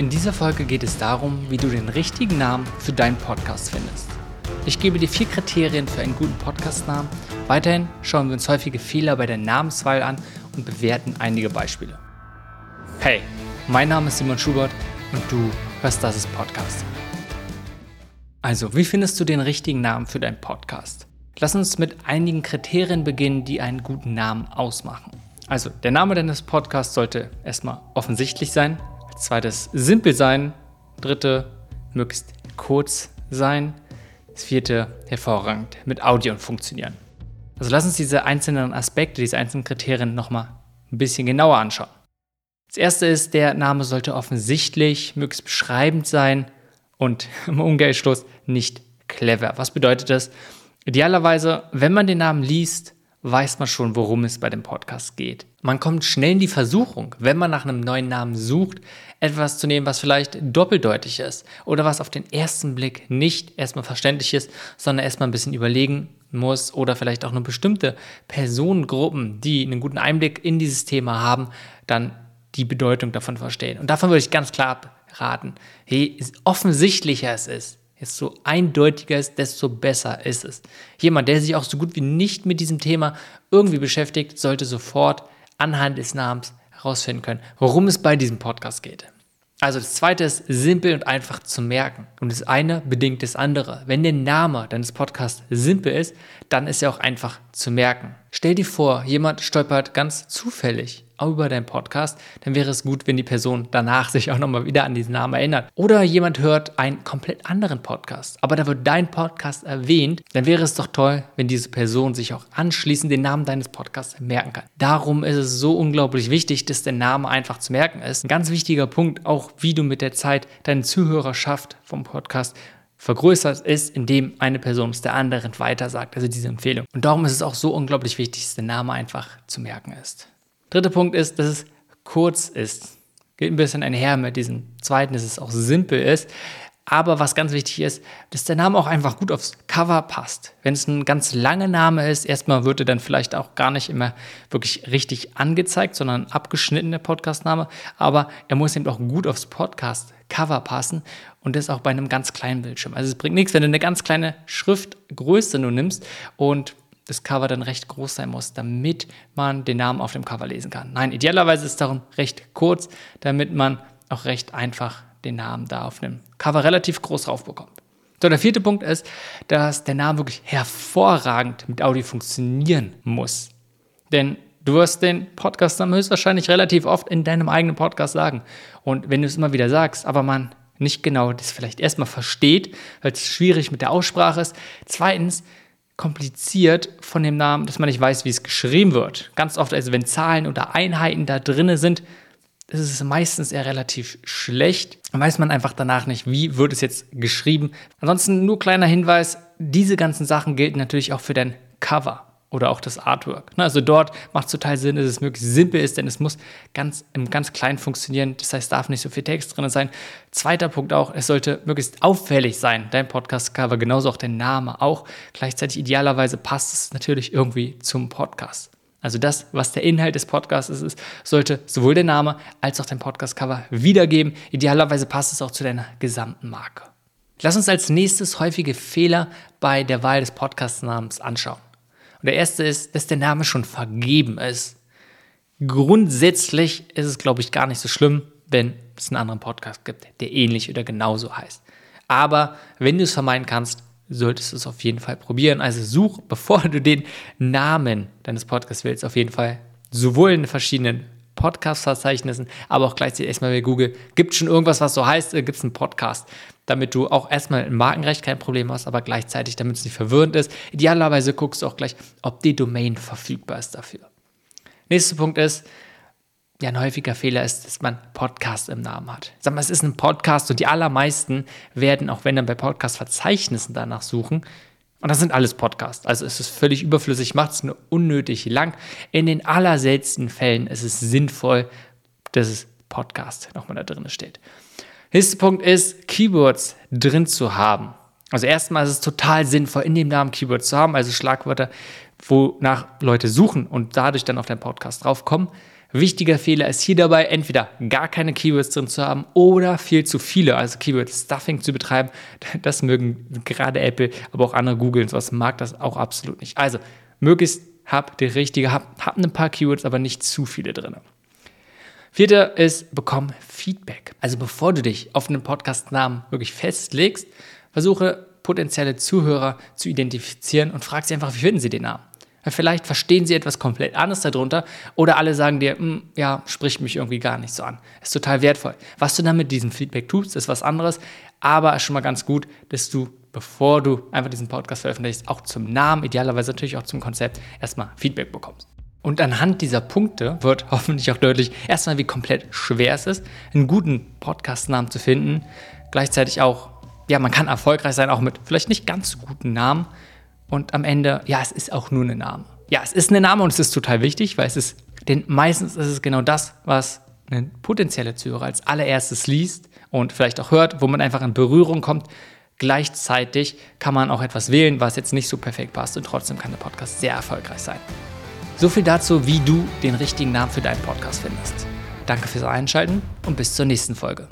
In dieser Folge geht es darum, wie du den richtigen Namen für deinen Podcast findest. Ich gebe dir vier Kriterien für einen guten Podcastnamen. Weiterhin schauen wir uns häufige Fehler bei der Namenswahl an und bewerten einige Beispiele. Hey, mein Name ist Simon Schubert und du hörst Das ist Podcast. Also, wie findest du den richtigen Namen für deinen Podcast? Lass uns mit einigen Kriterien beginnen, die einen guten Namen ausmachen. Also, der Name deines Podcasts sollte erstmal offensichtlich sein. Zweites simpel sein. Dritte, möglichst kurz sein. Das vierte, hervorragend mit Audio funktionieren. Also lass uns diese einzelnen Aspekte, diese einzelnen Kriterien nochmal ein bisschen genauer anschauen. Das erste ist, der Name sollte offensichtlich, möglichst beschreibend sein und im Umkehrschluss nicht clever. Was bedeutet das? Idealerweise, wenn man den Namen liest, weiß man schon, worum es bei dem Podcast geht. Man kommt schnell in die Versuchung, wenn man nach einem neuen Namen sucht, etwas zu nehmen, was vielleicht doppeldeutig ist oder was auf den ersten Blick nicht erstmal verständlich ist, sondern erstmal ein bisschen überlegen muss oder vielleicht auch nur bestimmte Personengruppen, die einen guten Einblick in dieses Thema haben, dann die Bedeutung davon verstehen. Und davon würde ich ganz klar abraten. Hey, offensichtlicher es ist, desto eindeutiger ist, desto besser ist es. Jemand, der sich auch so gut wie nicht mit diesem Thema irgendwie beschäftigt, sollte sofort anhand des Namens herausfinden können, worum es bei diesem Podcast geht. Also das zweite ist simpel und einfach zu merken. Und das eine bedingt das andere. Wenn der Name deines Podcasts simpel ist, dann ist er auch einfach zu merken. Stell dir vor, jemand stolpert ganz zufällig über deinen Podcast, dann wäre es gut, wenn die Person danach sich auch nochmal wieder an diesen Namen erinnert. Oder jemand hört einen komplett anderen Podcast, aber da wird dein Podcast erwähnt, dann wäre es doch toll, wenn diese Person sich auch anschließend den Namen deines Podcasts merken kann. Darum ist es so unglaublich wichtig, dass der Name einfach zu merken ist. Ein ganz wichtiger Punkt, auch wie du mit der Zeit deine Zuhörerschaft vom Podcast vergrößert ist, indem eine Person es der anderen weitersagt, also diese Empfehlung. Und darum ist es auch so unglaublich wichtig, dass der Name einfach zu merken ist. Dritter Punkt ist, dass es kurz ist. Geht ein bisschen einher mit diesem zweiten, dass es auch simpel ist. Aber was ganz wichtig ist, dass der Name auch einfach gut aufs Cover passt. Wenn es ein ganz langer Name ist, erstmal wird er dann vielleicht auch gar nicht immer wirklich richtig angezeigt, sondern ein abgeschnittener Podcastname. Aber er muss eben auch gut aufs Podcast-Cover passen und das auch bei einem ganz kleinen Bildschirm. Also es bringt nichts, wenn du eine ganz kleine Schriftgröße nur nimmst und das Cover dann recht groß sein muss, damit man den Namen auf dem Cover lesen kann. Nein, idealerweise ist es darum recht kurz, damit man auch recht einfach den Namen da auf dem Cover relativ groß drauf bekommt. So, der vierte Punkt ist, dass der Name wirklich hervorragend mit Audio funktionieren muss. Denn du wirst den Podcast-Namen höchstwahrscheinlich relativ oft in deinem eigenen Podcast sagen. Und wenn du es immer wieder sagst, aber man nicht genau das vielleicht erstmal versteht, weil es schwierig mit der Aussprache ist. Zweitens, kompliziert von dem Namen, dass man nicht weiß, wie es geschrieben wird. Ganz oft, also wenn Zahlen oder Einheiten da drin sind, ist es meistens eher relativ schlecht. Dann weiß man einfach danach nicht, wie wird es jetzt geschrieben. Ansonsten nur kleiner Hinweis, diese ganzen Sachen gelten natürlich auch für dein Cover oder auch das Artwork. Ne, also dort macht es total Sinn, dass es möglichst simpel ist, denn es muss ganz im ganz klein funktionieren. Das heißt, darf nicht so viel Text drin sein. Zweiter Punkt auch, es sollte möglichst auffällig sein, dein Podcast-Cover, genauso auch dein Name auch. Gleichzeitig idealerweise passt es natürlich irgendwie zum Podcast. Also das, was der Inhalt des Podcasts ist, sollte sowohl der Name als auch dein Podcast-Cover wiedergeben. Idealerweise passt es auch zu deiner gesamten Marke. Lass uns als nächstes häufige Fehler bei der Wahl des Podcast-Namens anschauen. Und der erste ist, dass der Name schon vergeben ist. Grundsätzlich ist es, glaube ich, gar nicht so schlimm, wenn es einen anderen Podcast gibt, der ähnlich oder genauso heißt. Aber wenn du es vermeiden kannst, solltest du es auf jeden Fall probieren. Also such, bevor du den Namen deines Podcasts wählst, auf jeden Fall sowohl in verschiedenen Podcast-Verzeichnissen, aber auch gleichzeitig erstmal bei Google. Gibt schon irgendwas, was so heißt, äh, gibt es einen Podcast, damit du auch erstmal im Markenrecht kein Problem hast, aber gleichzeitig, damit es nicht verwirrend ist. Idealerweise guckst du auch gleich, ob die Domain verfügbar ist dafür. Nächster Punkt ist, ja, ein häufiger Fehler ist, dass man Podcast im Namen hat. Sag mal, es ist ein Podcast und die allermeisten werden, auch wenn dann bei Podcast-Verzeichnissen danach suchen, und das sind alles Podcasts. Also es ist völlig überflüssig, macht es nur unnötig lang. In den allerseltensten Fällen ist es sinnvoll, dass es Podcast nochmal da drin steht. Nächster Punkt ist, Keywords drin zu haben. Also erstmal ist es total sinnvoll, in dem Namen Keywords zu haben, also Schlagwörter, wonach Leute suchen und dadurch dann auf deinen Podcast draufkommen. Wichtiger Fehler ist hier dabei, entweder gar keine Keywords drin zu haben oder viel zu viele, also Keyword-Stuffing zu betreiben. Das mögen gerade Apple, aber auch andere Google und sowas mag das auch absolut nicht. Also möglichst hab die richtige, hab, hab ein paar Keywords, aber nicht zu viele drin. Vierter ist, bekomm Feedback. Also bevor du dich auf einen Podcast-Namen wirklich festlegst, versuche potenzielle Zuhörer zu identifizieren und frag sie einfach, wie finden sie den Namen? Vielleicht verstehen sie etwas komplett anderes darunter oder alle sagen dir, hm, ja, spricht mich irgendwie gar nicht so an. Ist total wertvoll. Was du dann mit diesem Feedback tust, ist was anderes, aber ist schon mal ganz gut, dass du, bevor du einfach diesen Podcast veröffentlichst, auch zum Namen, idealerweise natürlich auch zum Konzept, erstmal Feedback bekommst. Und anhand dieser Punkte wird hoffentlich auch deutlich, erstmal, wie komplett schwer es ist, einen guten Podcast-Namen zu finden. Gleichzeitig auch, ja, man kann erfolgreich sein, auch mit vielleicht nicht ganz so guten Namen. Und am Ende, ja, es ist auch nur ein Name. Ja, es ist ein Name und es ist total wichtig, weil es ist, denn meistens ist es genau das, was ein potenzieller Zuhörer als allererstes liest und vielleicht auch hört, wo man einfach in Berührung kommt. Gleichzeitig kann man auch etwas wählen, was jetzt nicht so perfekt passt und trotzdem kann der Podcast sehr erfolgreich sein. So viel dazu, wie du den richtigen Namen für deinen Podcast findest. Danke fürs Einschalten und bis zur nächsten Folge.